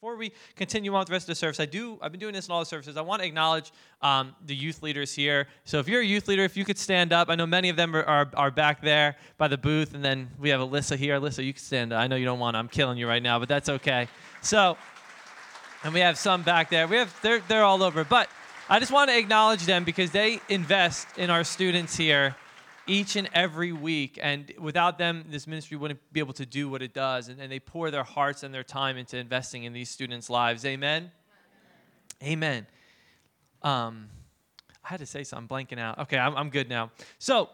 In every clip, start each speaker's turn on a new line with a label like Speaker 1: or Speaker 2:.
Speaker 1: Before we continue on with the rest of the service, I do. I've been doing this in all the services. I want to acknowledge um, the youth leaders here. So if you're a youth leader, if you could stand up, I know many of them are, are, are back there by the booth, and then we have Alyssa here. Alyssa, you can stand up. I know you don't want. to. I'm killing you right now, but that's okay. So, and we have some back there. We have they're they're all over, but I just want to acknowledge them because they invest in our students here each and every week. And without them, this ministry wouldn't be able to do what it does. And, and they pour their hearts and their time into investing in these students' lives. Amen? Amen. Um, I had to say something, blanking out. Okay, I'm, I'm good now. So,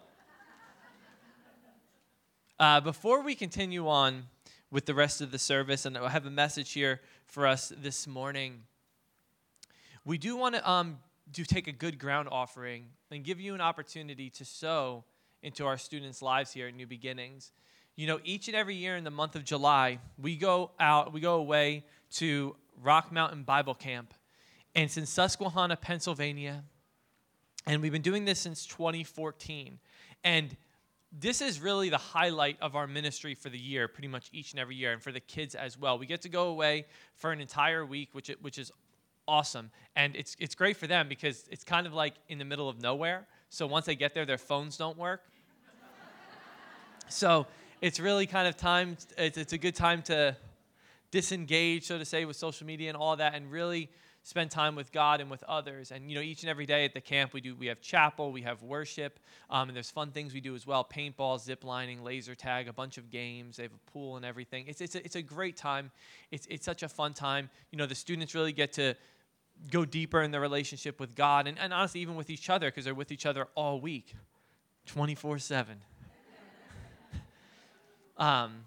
Speaker 1: uh, before we continue on with the rest of the service, and I have a message here for us this morning, we do want to um, do take a good ground offering and give you an opportunity to sow into our students' lives here at New Beginnings. You know, each and every year in the month of July, we go out, we go away to Rock Mountain Bible Camp. And it's in Susquehanna, Pennsylvania. And we've been doing this since 2014. And this is really the highlight of our ministry for the year, pretty much each and every year, and for the kids as well. We get to go away for an entire week, which, which is awesome. And it's, it's great for them because it's kind of like in the middle of nowhere. So once they get there, their phones don't work. So it's really kind of time, it's, it's a good time to disengage, so to say, with social media and all that, and really spend time with God and with others. And you know, each and every day at the camp, we do we have chapel, we have worship, um, and there's fun things we do as well: paintball, zip lining, laser tag, a bunch of games. They have a pool and everything. It's it's a, it's a great time. It's it's such a fun time. You know, the students really get to go deeper in their relationship with God and, and honestly, even with each other, because they're with each other all week, 24 7. Um,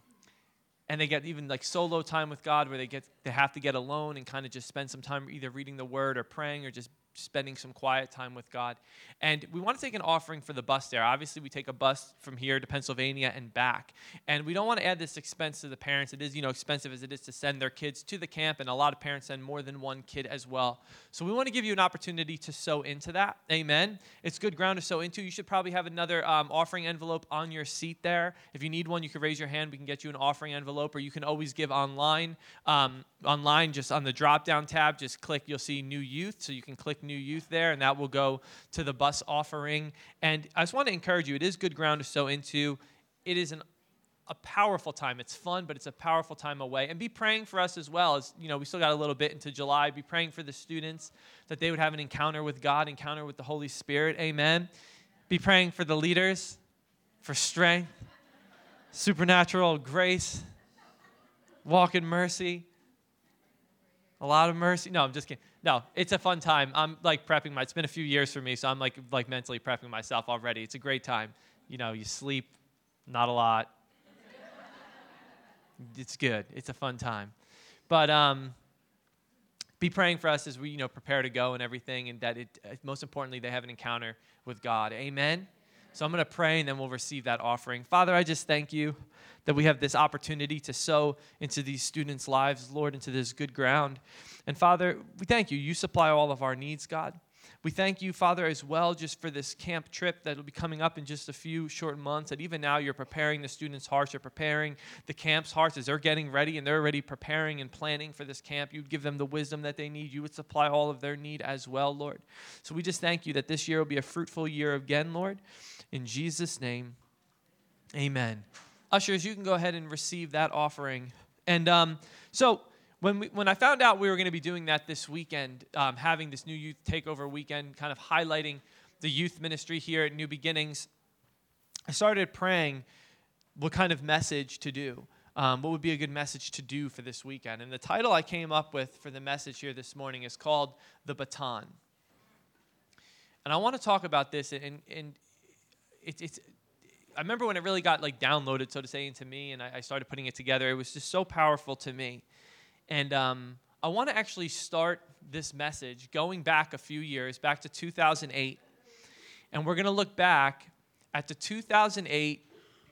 Speaker 1: and they get even like solo time with God where they get they have to get alone and kind of just spend some time either reading the word or praying or just spending some quiet time with God. And we want to take an offering for the bus there. Obviously, we take a bus from here to Pennsylvania and back. And we don't want to add this expense to the parents. It is, you know, expensive as it is to send their kids to the camp, and a lot of parents send more than one kid as well. So we want to give you an opportunity to sow into that. Amen. It's good ground to sow into. You should probably have another um, offering envelope on your seat there. If you need one, you can raise your hand. We can get you an offering envelope, or you can always give online. Um, online, just on the drop down tab, just click, you'll see new youth. So you can click new youth there, and that will go to the bus offering. And I just want to encourage you, it is good ground to sow into. It is an a powerful time. It's fun, but it's a powerful time away. And be praying for us as well. As you know, we still got a little bit into July. Be praying for the students that they would have an encounter with God, encounter with the Holy Spirit. Amen. Be praying for the leaders, for strength, supernatural grace, walk in mercy, a lot of mercy. No, I'm just kidding. No, it's a fun time. I'm like prepping my. It's been a few years for me, so I'm like like mentally prepping myself already. It's a great time. You know, you sleep, not a lot. it's good. It's a fun time, but um, be praying for us as we you know prepare to go and everything, and that it most importantly they have an encounter with God. Amen. So I'm going to pray, and then we'll receive that offering. Father, I just thank you that we have this opportunity to sow into these students' lives, Lord, into this good ground. And Father, we thank you. You supply all of our needs, God. We thank you, Father, as well, just for this camp trip that will be coming up in just a few short months. And even now, you're preparing the students' hearts, you're preparing the camp's hearts as they're getting ready and they're already preparing and planning for this camp. You'd give them the wisdom that they need. You would supply all of their need as well, Lord. So we just thank you that this year will be a fruitful year again, Lord. In Jesus' name, amen. Ushers, you can go ahead and receive that offering. And um, so when, we, when I found out we were going to be doing that this weekend, um, having this new youth takeover weekend, kind of highlighting the youth ministry here at New Beginnings, I started praying what kind of message to do. Um, what would be a good message to do for this weekend? And the title I came up with for the message here this morning is called The Baton. And I want to talk about this, and, and it, it's I remember when it really got like downloaded, so to say, into me, and I, I started putting it together. It was just so powerful to me, and um, I want to actually start this message going back a few years, back to 2008, and we're going to look back at the 2008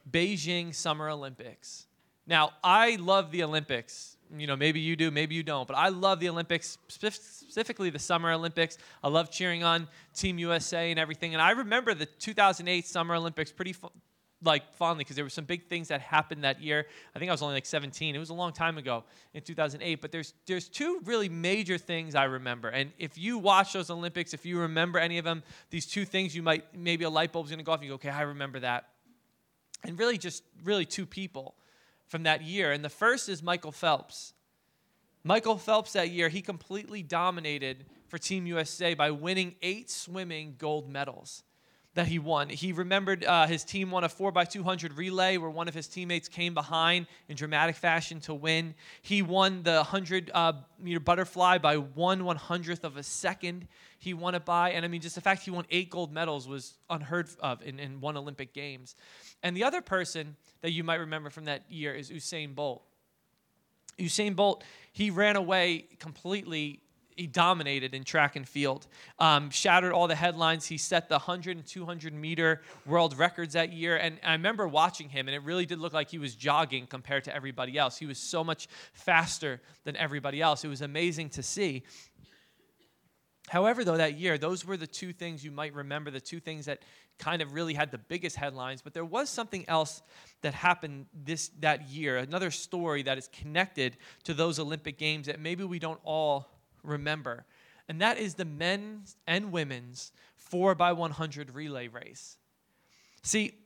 Speaker 1: Beijing Summer Olympics. Now, I love the Olympics. You know, maybe you do, maybe you don't, but I love the Olympics, specifically the Summer Olympics. I love cheering on Team USA and everything. And I remember the 2008 Summer Olympics pretty, like fondly because there were some big things that happened that year. I think I was only like 17. It was a long time ago in 2008. But there's there's two really major things I remember. And if you watch those Olympics, if you remember any of them, these two things, you might maybe a light bulb's gonna go off. And you go, okay, I remember that. And really, just really two people from that year. And the first is Michael Phelps. Michael Phelps that year, he completely dominated for Team USA by winning eight swimming gold medals that he won. He remembered uh, his team won a 4x200 relay where one of his teammates came behind in dramatic fashion to win. He won the 100 uh, meter butterfly by one one hundredth of a second. He won it by, and I mean, just the fact he won eight gold medals was unheard of in, in one Olympic Games. And the other person that you might remember from that year is Usain Bolt. Usain Bolt, he ran away completely he dominated in track and field, um, shattered all the headlines. He set the 100 and 200 meter world records that year. And I remember watching him, and it really did look like he was jogging compared to everybody else. He was so much faster than everybody else. It was amazing to see. However, though, that year, those were the two things you might remember, the two things that kind of really had the biggest headlines. But there was something else that happened this that year, another story that is connected to those Olympic Games that maybe we don't all remember, and that is the men's and women's 4 by 100 relay race. See,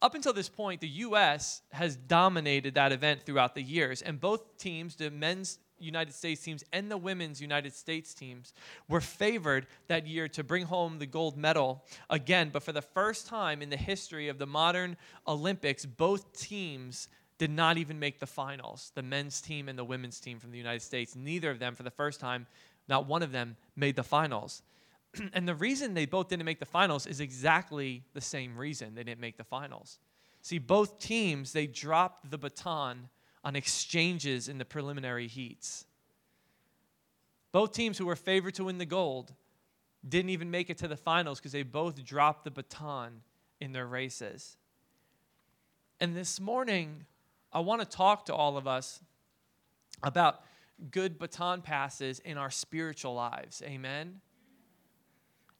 Speaker 1: up until this point, the U.S. has dominated that event throughout the years, and both teams, the men's United States teams and the women's United States teams, were favored that year to bring home the gold medal again. But for the first time in the history of the modern Olympics, both teams did not even make the finals. The men's team and the women's team from the United States, neither of them, for the first time, not one of them made the finals. and the reason they both didn't make the finals is exactly the same reason they didn't make the finals. See, both teams, they dropped the baton on exchanges in the preliminary heats. Both teams who were favored to win the gold didn't even make it to the finals because they both dropped the baton in their races. And this morning, I want to talk to all of us about good baton passes in our spiritual lives. Amen.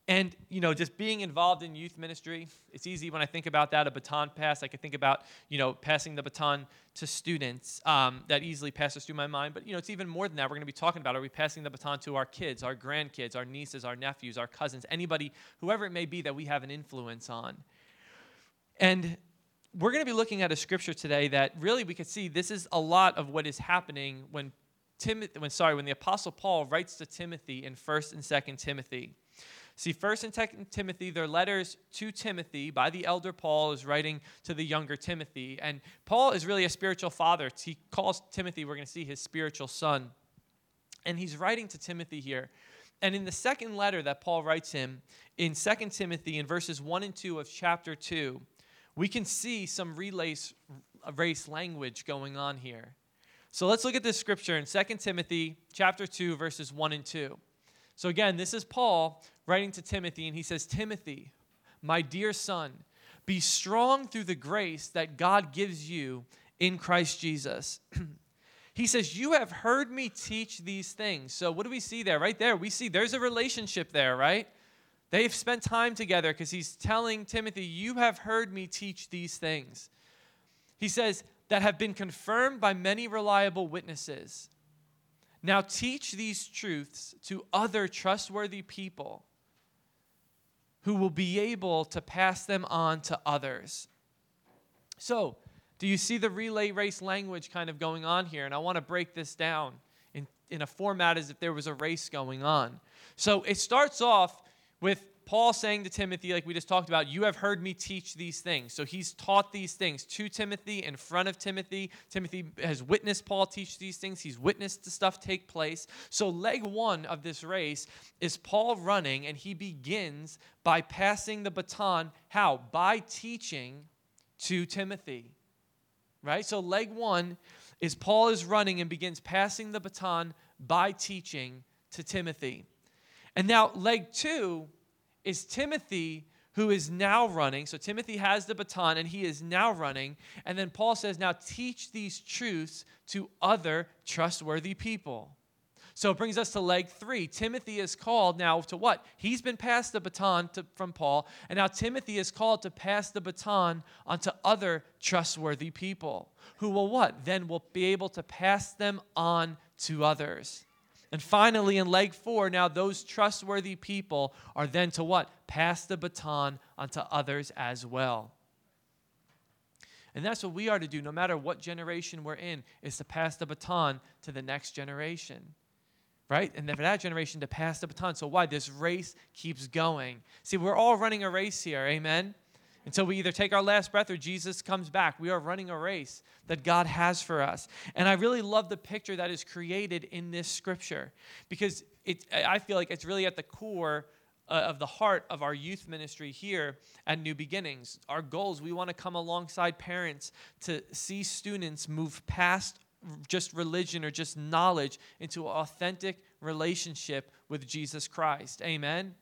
Speaker 1: And, you know, just being involved in youth ministry, it's easy when I think about that, a baton pass. I can think about, you know, passing the baton to students. Um, that easily passes through my mind. But, you know, it's even more than that. We're going to be talking about are we passing the baton to our kids, our grandkids, our nieces, our nephews, our cousins, anybody, whoever it may be that we have an influence on. And we're going to be looking at a scripture today that really we could see this is a lot of what is happening when Timothy, when sorry, when the apostle Paul writes to Timothy in 1st and 2nd Timothy. See, 1st and 2nd Timothy, they're letters to Timothy by the elder Paul is writing to the younger Timothy. And Paul is really a spiritual father. He calls Timothy, we're going to see his spiritual son. And he's writing to Timothy here. And in the second letter that Paul writes him, in 2nd Timothy, in verses 1 and 2 of chapter 2, we can see some race language going on here. So let's look at this scripture in 2 Timothy chapter 2 verses 1 and 2. So again, this is Paul writing to Timothy and he says, "Timothy, my dear son, be strong through the grace that God gives you in Christ Jesus." he says, You have heard me teach these things. So, what do we see there? Right there, we see there's a relationship there, right? They've spent time together because he's telling Timothy, You have heard me teach these things. He says, that have been confirmed by many reliable witnesses. Now teach these truths to other trustworthy people who will be able to pass them on to others. So, do you see the relay race language kind of going on here? And I want to break this down in, in a format as if there was a race going on. So, it starts off with Paul saying to Timothy, like we just talked about, you have heard me teach these things. So he's taught these things to Timothy in front of Timothy. Timothy has witnessed Paul teach these things, he's witnessed the stuff take place. So, leg one of this race is Paul running, and he begins by passing the baton. How? By teaching to Timothy. Right? So, leg one is Paul is running and begins passing the baton by teaching to Timothy. And now, leg two is Timothy, who is now running. So, Timothy has the baton and he is now running. And then Paul says, Now teach these truths to other trustworthy people. So it brings us to leg three. Timothy is called now to what? He's been passed the baton to, from Paul, and now Timothy is called to pass the baton onto other trustworthy people who will what? Then will be able to pass them on to others. And finally, in leg four, now those trustworthy people are then to what? Pass the baton onto others as well. And that's what we are to do, no matter what generation we're in, is to pass the baton to the next generation right? And then for that generation to pass the baton. So why? This race keeps going. See, we're all running a race here, amen? Until we either take our last breath or Jesus comes back. We are running a race that God has for us. And I really love the picture that is created in this scripture because it, I feel like it's really at the core uh, of the heart of our youth ministry here at New Beginnings. Our goals, we want to come alongside parents to see students move past just religion or just knowledge into authentic relationship with Jesus Christ. Amen.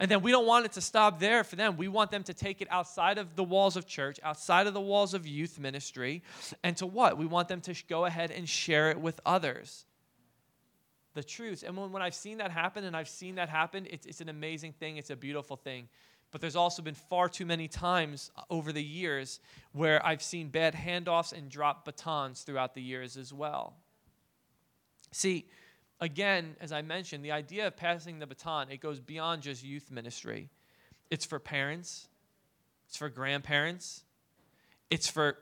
Speaker 1: And then we don't want it to stop there for them. We want them to take it outside of the walls of church, outside of the walls of youth ministry, and to what? We want them to go ahead and share it with others. The truth. And when, when I've seen that happen, and I've seen that happen, it's, it's an amazing thing. It's a beautiful thing. But there's also been far too many times uh, over the years where I've seen bad handoffs and dropped batons throughout the years as well. See, again, as I mentioned, the idea of passing the baton, it goes beyond just youth ministry. It's for parents, it's for grandparents, it's for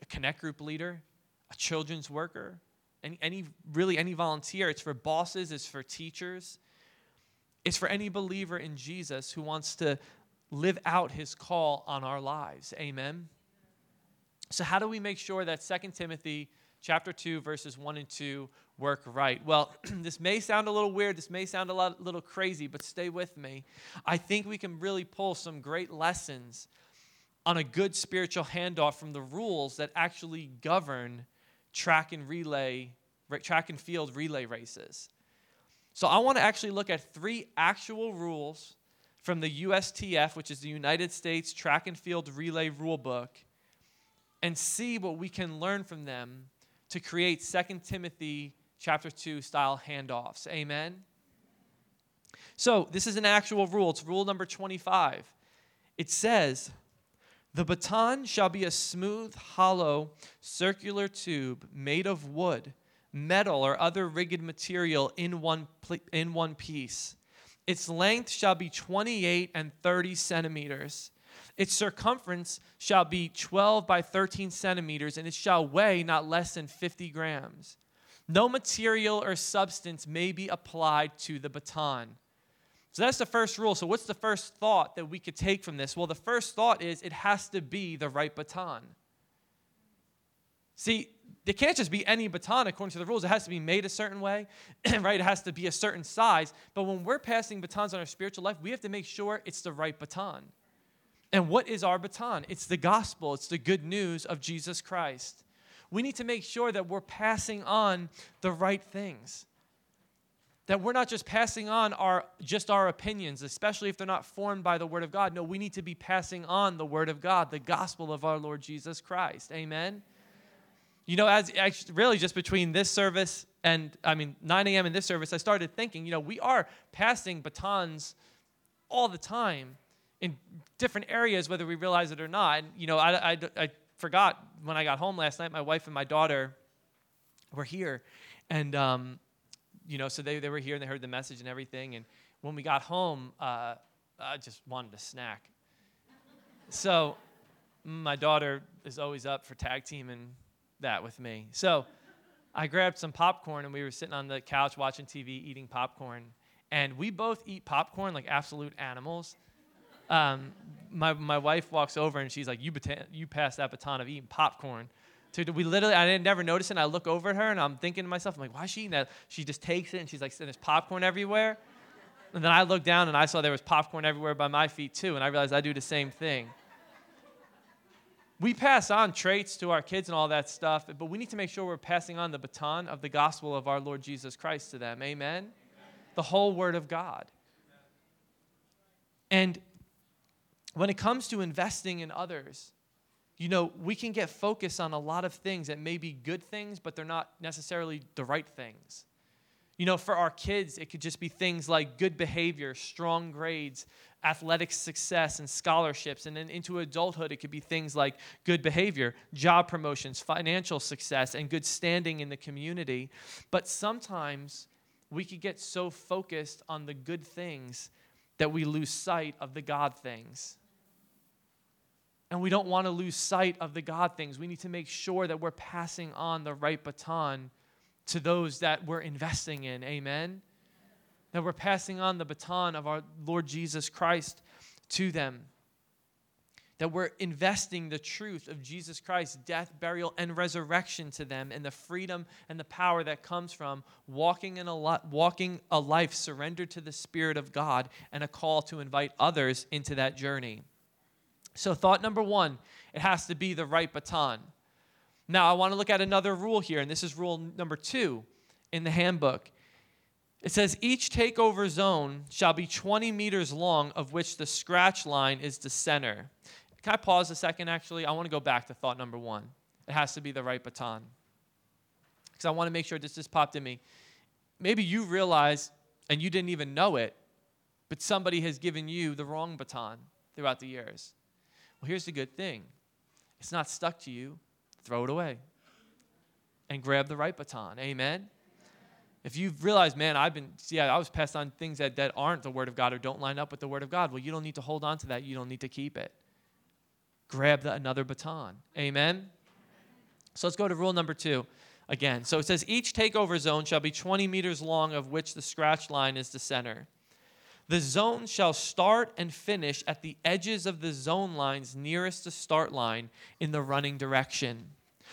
Speaker 1: a connect group leader, a children's worker, any, any really any volunteer. It's for bosses, it's for teachers. It's for any believer in Jesus who wants to live out his call on our lives. Amen. So how do we make sure that 2 Timothy chapter 2 verses 1 and 2 work right? Well, this may sound a little weird, this may sound a lot, little crazy, but stay with me. I think we can really pull some great lessons on a good spiritual handoff from the rules that actually govern track and relay track and field relay races. So I want to actually look at three actual rules from the USTF, which is the United States Track and Field Relay Rulebook, and see what we can learn from them to create 2 Timothy chapter 2 style handoffs. Amen. So, this is an actual rule. It's rule number 25. It says, "The baton shall be a smooth, hollow, circular tube made of wood." metal, or other rigid material in one, in one piece. Its length shall be 28 and 30 centimeters. Its circumference shall be 12 by 13 centimeters, and it shall weigh not less than 50 grams. No material or substance may be applied to the baton. So that's the first rule. So, what's the first thought that we could take from this? Well, the first thought is it has to be the right baton. See, it can't just be any baton according to the rules. It has to be made a certain way, right? It has to be a certain size. But when we're passing batons on our spiritual life, we have to make sure it's the right baton. And what is our baton? It's the gospel, it's the good news of Jesus Christ. We need to make sure that we're passing on the right things. That we're not just passing on our just our opinions, especially if they're not formed by the word of God. No, we need to be passing on the word of God, the gospel of our Lord Jesus Christ. Amen. You know, as really just between this service and, I mean, 9 a.m. and this service, I started thinking, you know, we are passing batons all the time in different areas, whether we realize it or not. And, you know, I, I, I forgot when I got home last night, my wife and my daughter were here. And, um, you know, so they, they were here and they heard the message and everything. And when we got home, uh, I just wanted a snack. so my daughter is always up for tag team and that with me. So I grabbed some popcorn and we were sitting on the couch watching TV, eating popcorn. And we both eat popcorn like absolute animals. Um, my, my wife walks over and she's like, you, you passed that baton of eating popcorn. We literally, I didn't never notice it. And I look over at her and I'm thinking to myself, I'm like, why is she eating that? She just takes it and she's like, there's popcorn everywhere. And then I looked down and I saw there was popcorn everywhere by my feet too. And I realized I do the same thing we pass on traits to our kids and all that stuff, but we need to make sure we're passing on the baton of the gospel of our Lord Jesus Christ to them. Amen? Amen. The whole word of God. And when it comes to investing in others, you know, we can get focused on a lot of things that may be good things, but they're not necessarily the right things. You know, for our kids, it could just be things like good behavior, strong grades, athletic success, and scholarships. And then into adulthood, it could be things like good behavior, job promotions, financial success, and good standing in the community. But sometimes we could get so focused on the good things that we lose sight of the God things. And we don't want to lose sight of the God things. We need to make sure that we're passing on the right baton to those that we're investing in. Amen? That we're passing on the baton of our Lord Jesus Christ to them. That we're investing the truth of Jesus Christ's death, burial, and resurrection to them and the freedom and the power that comes from walking, in a, walking a life surrendered to the Spirit of God and a call to invite others into that journey. So, thought number one, it has to be the right baton. Now, I want to look at another rule here, and this is rule number two in the handbook. It says each takeover zone shall be 20 meters long, of which the scratch line is the center. Can I pause a second, actually? I want to go back to thought number one. It has to be the right baton. Because I want to make sure this just popped in me. Maybe you realize, and you didn't even know it, but somebody has given you the wrong baton throughout the years. Well, here's the good thing it's not stuck to you, throw it away and grab the right baton. Amen. If you've realized, man, I've been, yeah, I was passed on things that, that aren't the Word of God or don't line up with the Word of God. Well, you don't need to hold on to that. You don't need to keep it. Grab the, another baton. Amen. So let's go to rule number two again. So it says each takeover zone shall be 20 meters long, of which the scratch line is the center. The zone shall start and finish at the edges of the zone lines nearest the start line in the running direction.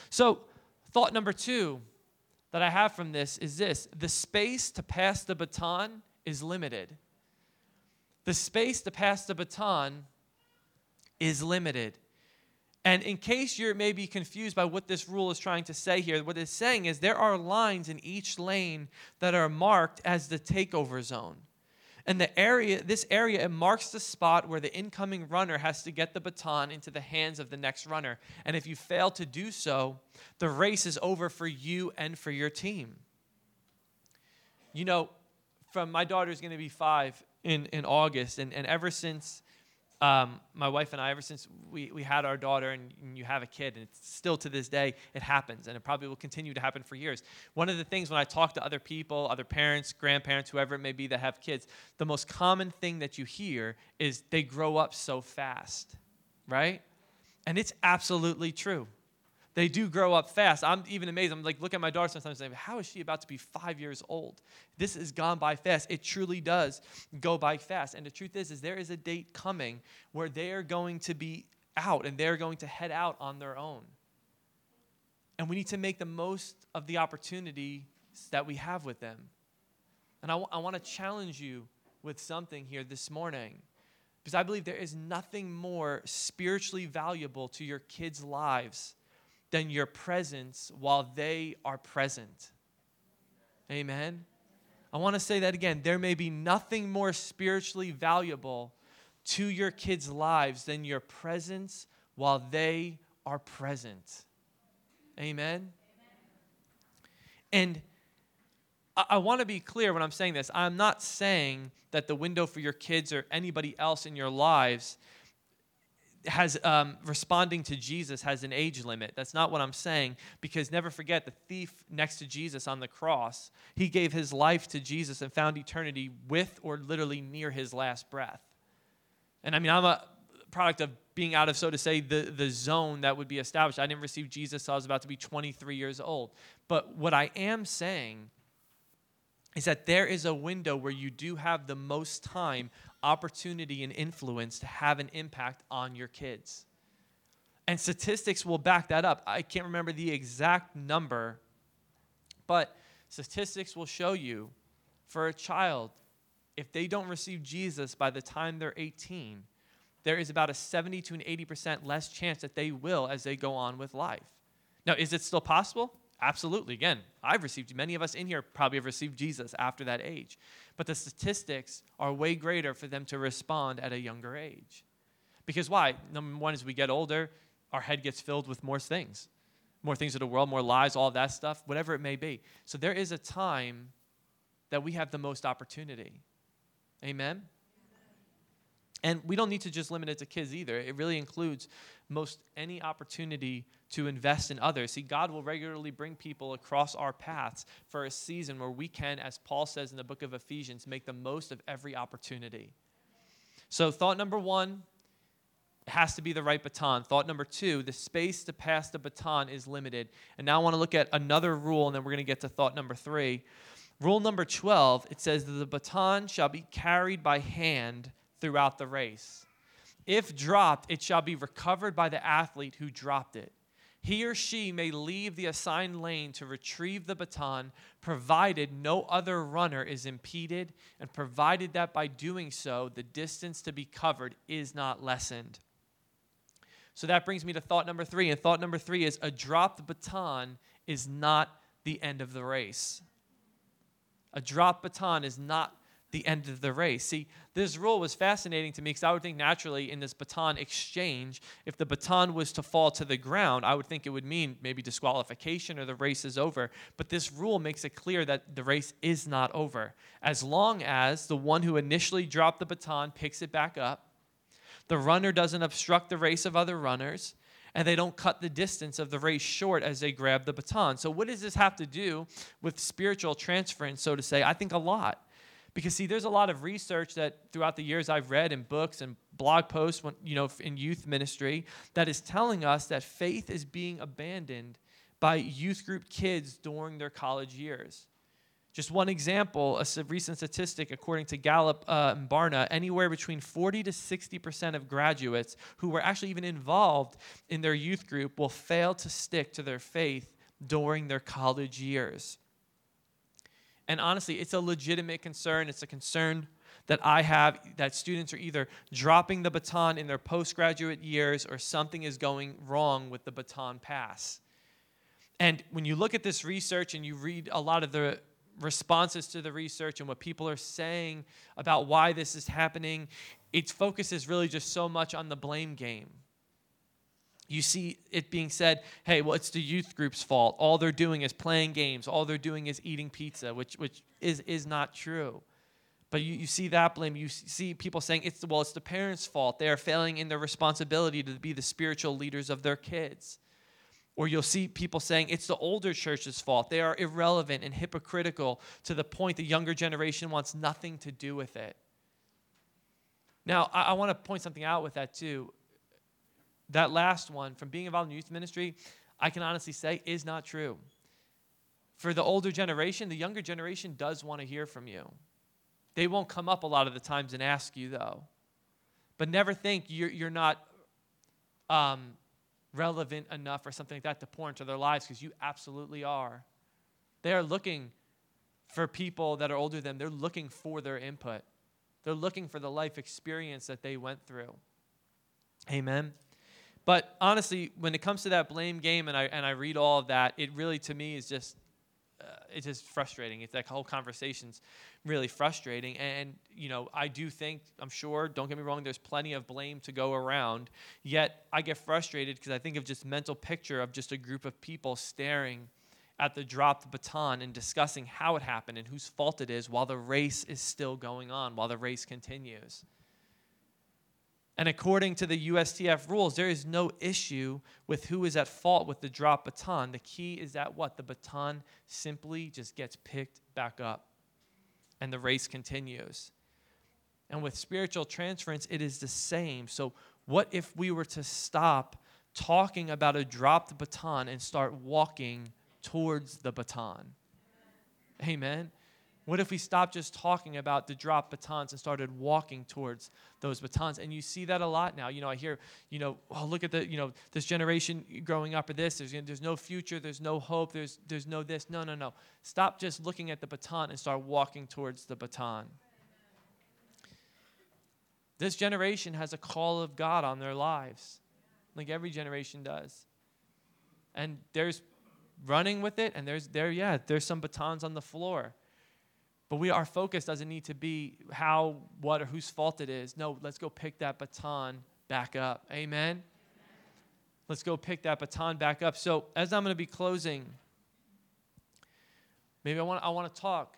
Speaker 1: So, thought number two that I have from this is this the space to pass the baton is limited. The space to pass the baton is limited. And in case you're maybe confused by what this rule is trying to say here, what it's saying is there are lines in each lane that are marked as the takeover zone. And the area, this area, it marks the spot where the incoming runner has to get the baton into the hands of the next runner. And if you fail to do so, the race is over for you and for your team. You know, from my daughter's going to be five in, in August, and, and ever since um, my wife and I, ever since we, we had our daughter and, and, you have a kid, and it's still to this day, it happens, and it probably will continue to happen for years. One of the things when I talk to other people, other parents, grandparents, whoever it may be that have kids, the most common thing that you hear is they grow up so fast, right? And it's absolutely true they do grow up fast. I'm even amazed. I'm like, look at my daughter sometimes and say, how is she about to be five years old? This has gone by fast. It truly does go by fast. And the truth is, is there is a date coming where they are going to be out and they're going to head out on their own. And we need to make the most of the opportunity that we have with them. And I, w- I want to challenge you with something here this morning. Because I believe there is nothing more spiritually valuable to your kids' lives than your presence while they are present. Amen. I want to say that again. There may be nothing more spiritually valuable to your kids' lives than your presence while they are present. Amen. And I, want to be clear when I'm saying this. I'm not saying that the window for your kids or anybody else in your lives has um, responding to Jesus has an age limit. That's not what I'm saying because never forget the thief next to Jesus on the cross, he gave his life to Jesus and found eternity with or literally near his last breath. And I mean, I'm a product of being out of, so to say, the, the zone that would be established. I didn't receive Jesus, so I was about to be 23 years old. But what I am saying is that there is a window where you do have the most time opportunity and influence to have an impact on your kids. And statistics will back that up. I can't remember the exact number, but statistics will show you for a child, if they don't receive Jesus by the time they're 18, there is about a 70 to an 80% less chance that they will as they go on with life. Now, is it still possible? Absolutely. Again, I've received, many of us in here probably have received Jesus after that age. But the statistics are way greater for them to respond at a younger age. Because why? Number one, as we get older, our head gets filled with more things more things of the world, more lies, all that stuff, whatever it may be. So there is a time that we have the most opportunity. Amen? And we don't need to just limit it to kids either. It really includes most any opportunity to invest in others. See, God will regularly bring people across our paths for a season where we can, as Paul says in the book of Ephesians, make the most of every opportunity. So, thought number one has to be the right baton. Thought number two, the space to pass the baton is limited. And now I want to look at another rule, and then we're going to get to thought number three. Rule number 12, it says that the baton shall be carried by hand throughout the race. If dropped, it shall be recovered by the athlete who dropped it. He or she may leave the assigned lane to retrieve the baton, provided no other runner is impeded, and provided that by doing so, the distance to be covered is not lessened. So that brings me to thought number three. And thought number three is a dropped baton is not the end of the race. A dropped baton is not the end of the race. See, this rule was fascinating to me because I would think naturally in this baton exchange, if the baton was to fall to the ground, I would think it would mean maybe disqualification or the race is over. But this rule makes it clear that the race is not over. As long as the one who initially dropped the baton picks it back up, the runner doesn't obstruct the race of other runners, and they don't cut the distance of the race short as they grab the baton. So, what does this have to do with spiritual transference, so to say? I think a lot. Because see, there's a lot of research that throughout the years I've read in books and blog posts, when, you know, in youth ministry, that is telling us that faith is being abandoned by youth group kids during their college years. Just one example, a recent statistic according to Gallup uh, and Barna, anywhere between 40 to 60% of graduates who were actually even involved in their youth group will fail to stick to their faith during their college years. And honestly, it's a legitimate concern. It's a concern that I have that students are either dropping the baton in their postgraduate years or something is going wrong with the baton pass. And when you look at this research and you read a lot of the responses to the research and what people are saying about why this is happening, its focus is really just so much on the blame game you see it being said, hey, well, it's the youth group's fault. All they're doing is playing games. All they're doing is eating pizza, which, which is, is not true. But you, you see that blame. You see people saying, it's, well, it's the parents' fault. They are failing in their responsibility to be the spiritual leaders of their kids. Or you'll see people saying it's the older church's fault. They are irrelevant and hypocritical to the point the younger generation wants nothing to do with it. Now, I, I want to point something out with that too that last one, from being involved in youth ministry, I can honestly say is not true. For the older generation, the younger generation does want to hear from you. They won't come up a lot of the times and ask you, though. But never think you're, you're not um, relevant enough or something like that to pour into their lives because you absolutely are. They are looking for people that are older than them, they're looking for their input. They're looking for the life experience that they went through. Amen. But honestly, when it comes to that blame game and I, and I read all of that, it really to me is just uh, it's just frustrating. It's that whole conversation's really frustrating. And, you know, I do think, I'm sure, don't get me wrong, there's plenty of blame to go around. Yet I get frustrated because I think of just mental picture of just a group of people staring at the dropped baton and discussing how it happened and whose fault it is while the race is still going on, while the race continues. And according to the USTF rules, there is no issue with who is at fault with the drop baton. The key is that what? The baton simply just gets picked back up and the race continues. And with spiritual transference, it is the same. So, what if we were to stop talking about a dropped baton and start walking towards the baton? Amen. What if we stopped just talking about the drop batons and started walking towards those batons? And you see that a lot now. You know, I hear, you know, oh, look at the, you know, this generation growing up or this. There's, there's no future. There's no hope. There's, there's no this. No, no, no. Stop just looking at the baton and start walking towards the baton. This generation has a call of God on their lives, like every generation does. And there's running with it, and there's there, yeah, there's some batons on the floor. But we, our focus doesn't need to be how, what, or whose fault it is. No, let's go pick that baton back up. Amen? Let's go pick that baton back up. So, as I'm going to be closing, maybe I want, I want to talk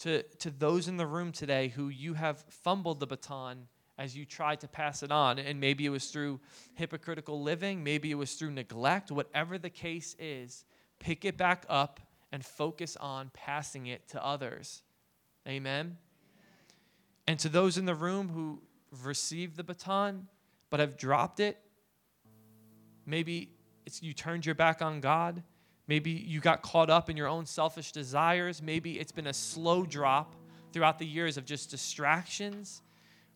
Speaker 1: to, to those in the room today who you have fumbled the baton as you tried to pass it on. And maybe it was through hypocritical living, maybe it was through neglect, whatever the case is, pick it back up and focus on passing it to others. Amen. And to those in the room who received the baton but have dropped it, maybe it's you turned your back on God. Maybe you got caught up in your own selfish desires. Maybe it's been a slow drop throughout the years of just distractions.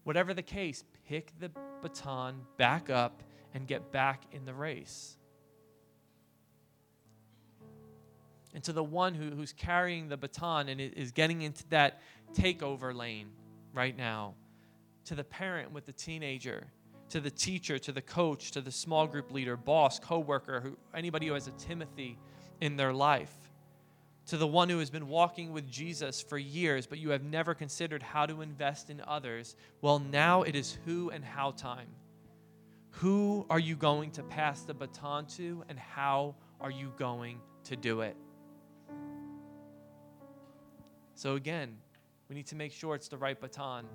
Speaker 1: Whatever the case, pick the baton back up and get back in the race. And to the one who, who's carrying the baton and is getting into that takeover lane right now, to the parent with the teenager, to the teacher, to the coach, to the small group leader, boss, coworker, who, anybody who has a Timothy in their life, to the one who has been walking with Jesus for years, but you have never considered how to invest in others. Well, now it is who and how time. Who are you going to pass the baton to, and how are you going to do it? So, again, we need to make sure it's the right baton.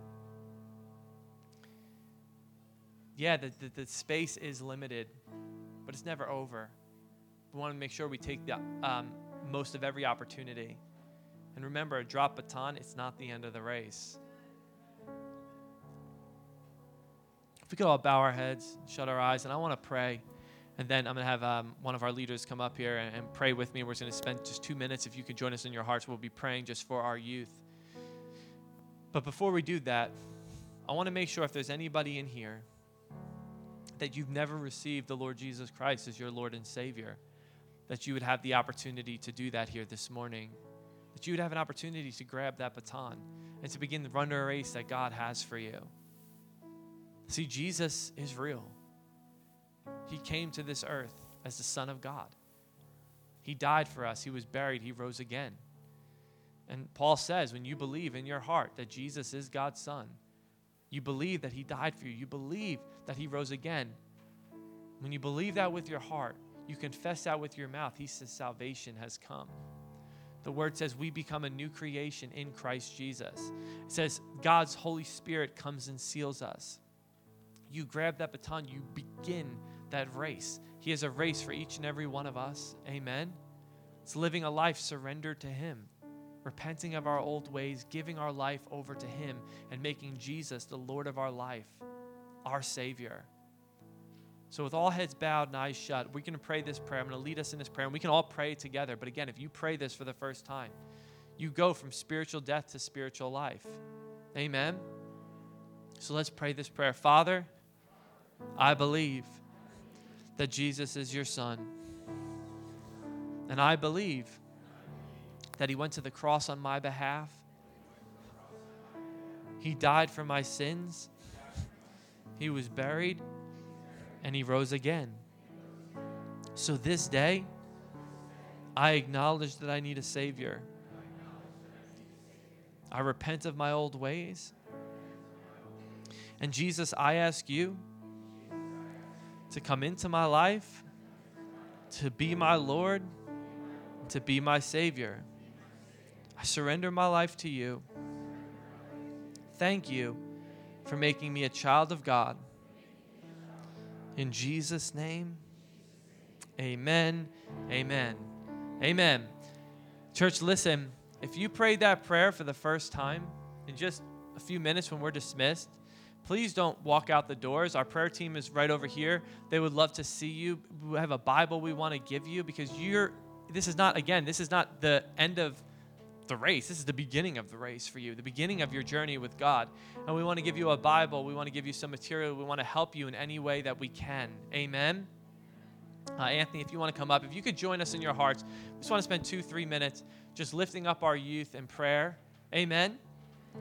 Speaker 1: Yeah, the, the, the space is limited, but it's never over. We want to make sure we take the um, most of every opportunity. And remember, a drop baton, it's not the end of the race. If we could all bow our heads, shut our eyes, and I want to pray. And then I'm going to have um, one of our leaders come up here and, and pray with me. We're going to spend just two minutes. If you can join us in your hearts, we'll be praying just for our youth. But before we do that, I want to make sure if there's anybody in here that you've never received the Lord Jesus Christ as your Lord and Savior, that you would have the opportunity to do that here this morning. That you would have an opportunity to grab that baton and to begin the run a race that God has for you. See, Jesus is real. He came to this earth as the Son of God. He died for us, He was buried, He rose again. And Paul says, when you believe in your heart that Jesus is God's Son, you believe that He died for you, you believe that He rose again. When you believe that with your heart, you confess that with your mouth, He says salvation has come. The word says we become a new creation in Christ Jesus. It says God's Holy Spirit comes and seals us. You grab that baton, you begin that race. He has a race for each and every one of us. Amen. It's living a life surrendered to Him, repenting of our old ways, giving our life over to Him, and making Jesus the Lord of our life, our Savior. So, with all heads bowed and eyes shut, we're going to pray this prayer. I'm going to lead us in this prayer, and we can all pray together. But again, if you pray this for the first time, you go from spiritual death to spiritual life. Amen. So, let's pray this prayer. Father, I believe that Jesus is your Son. And I believe that He went to the cross on my behalf. He died for my sins. He was buried and He rose again. So this day, I acknowledge that I need a Savior. I repent of my old ways. And Jesus, I ask you to come into my life, to be my Lord, to be my Savior. I surrender my life to you. Thank you for making me a child of God. In Jesus' name, amen, amen, amen. Church, listen, if you prayed that prayer for the first time in just a few minutes when we're dismissed, please don't walk out the doors. Our prayer team is right over here. They would love to see you. We have a Bible we want to give you because you're this is not again, this is not the end of the race. This is the beginning of the race for you, the beginning of your journey with God. And we want to give you a Bible. We want to give you some material. We want to help you in any way that we can. Amen. Uh, Anthony, if you want to come up, if you could join us in your hearts, we just want to spend two, three minutes just lifting up our youth in prayer. Amen.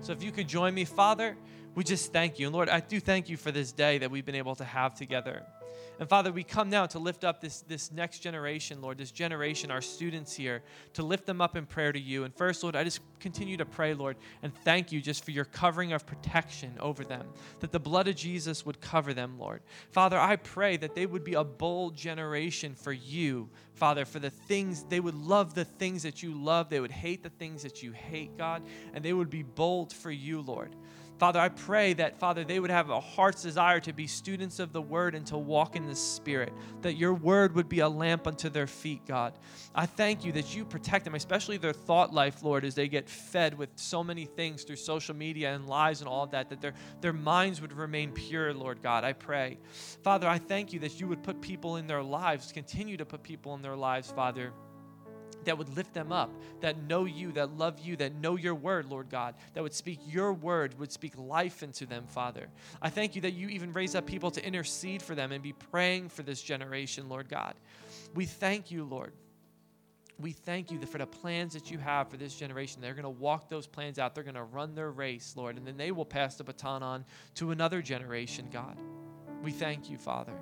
Speaker 1: So if you could join me, Father, We just thank you. And Lord, I do thank you for this day that we've been able to have together. And Father, we come now to lift up this, this next generation, Lord, this generation, our students here, to lift them up in prayer to you. And first, Lord, I just continue to pray, Lord, and thank you just for your covering of protection over them, that the blood of Jesus would cover them, Lord. Father, I pray that they would be a bold generation for you, Father, for the things, they would love the things that you love, they would hate the things that you hate, God, and they would be bold for you, Lord. Father, I pray that, Father, they would have a heart's desire to be students of the word and to walk in the Spirit, that your word would be a lamp unto their feet, God. I thank you that you protect them, especially their thought life, Lord, as they get fed with so many things through social media and lies and all that, that their, their minds would remain pure, Lord God. I pray. Father, I thank you that you would put people in their lives, continue to put people in their lives, Father that would lift them up, that know you, that love you, that know your word, Lord God, that would speak your word, would speak life into them, Father. I thank you that you even raise up people to intercede for them and be praying for this generation, Lord God. We thank you, Lord. We thank you for the plans that you have for this generation. They're going to walk those plans out. They're going to run their race, Lord, and then they will pass the baton on to another generation, God. We thank you, Father.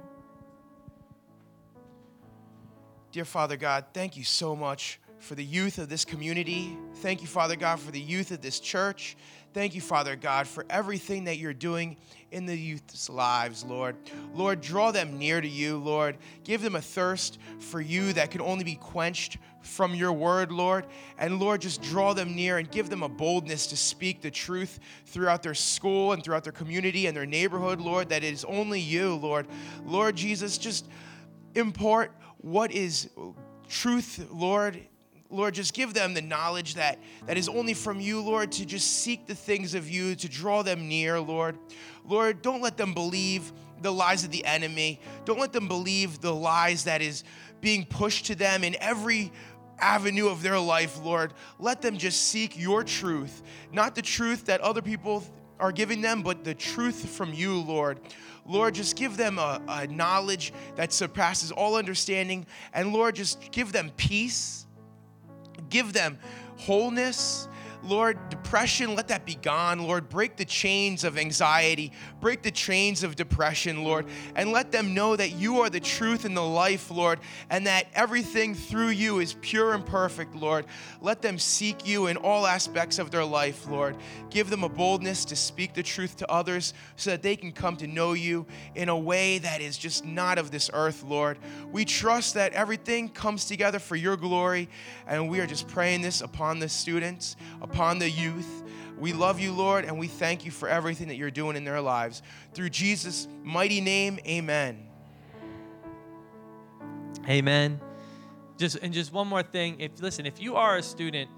Speaker 2: Dear Father God, thank you so much for the youth of this community. Thank you, Father God, for the youth of this church. Thank you, Father God, for everything that you're doing in the youth's lives, Lord. Lord, draw them near to you, Lord. Give them a thirst for you that can only be quenched from your word, Lord. And Lord, just draw them near and give them a boldness to speak the truth throughout their school and throughout their community and their neighborhood, Lord, that it is only you, Lord. Lord Jesus, just import what is truth, Lord. Lord, just give them the knowledge that, that is only from you, Lord, to just seek the things of you, to draw them near, Lord. Lord, don't let them believe the lies of the enemy. Don't let them believe the lies that is being pushed to them in every avenue of their life, Lord. Let them just seek your truth, not the truth that other people are giving them, but the truth from you, Lord. Lord, just give them a, a knowledge that surpasses all understanding. And Lord, just give them peace, give them wholeness, Lord, depression, let that be gone. Lord, break the chains of anxiety, break the chains of depression, Lord, and let them know that you are the truth and the life, Lord, and that everything through you is pure and perfect, Lord. Let them seek you in all aspects of their life, Lord. Give them a boldness to speak the truth to others so that they can come to know you in a way that is just not of this earth, Lord. We trust that everything comes together for your glory, and we are just praying this upon the students upon the youth. We love you, Lord, and we thank you for everything that you're doing in their lives. Through Jesus' mighty name, amen.
Speaker 1: Amen. Just and just one more thing. If listen, if you are a student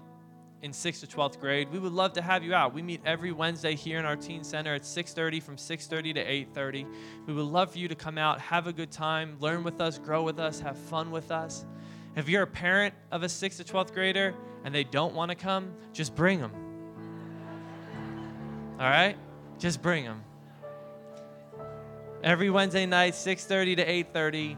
Speaker 1: in 6th to 12th grade, we would love to have you out. We meet every Wednesday here in our teen center at 6:30 from 6:30 to 8:30. We would love for you to come out, have a good time, learn with us, grow with us, have fun with us. If you're a parent of a 6th to 12th grader and they don't want to come, just bring them. All right? Just bring them. Every Wednesday night, 6:30 to 8:30.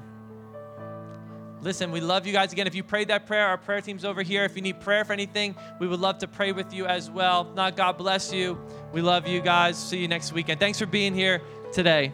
Speaker 1: Listen, we love you guys again. If you prayed that prayer, our prayer team's over here. If you need prayer for anything, we would love to pray with you as well. Not, God bless you. We love you guys. See you next weekend. Thanks for being here today.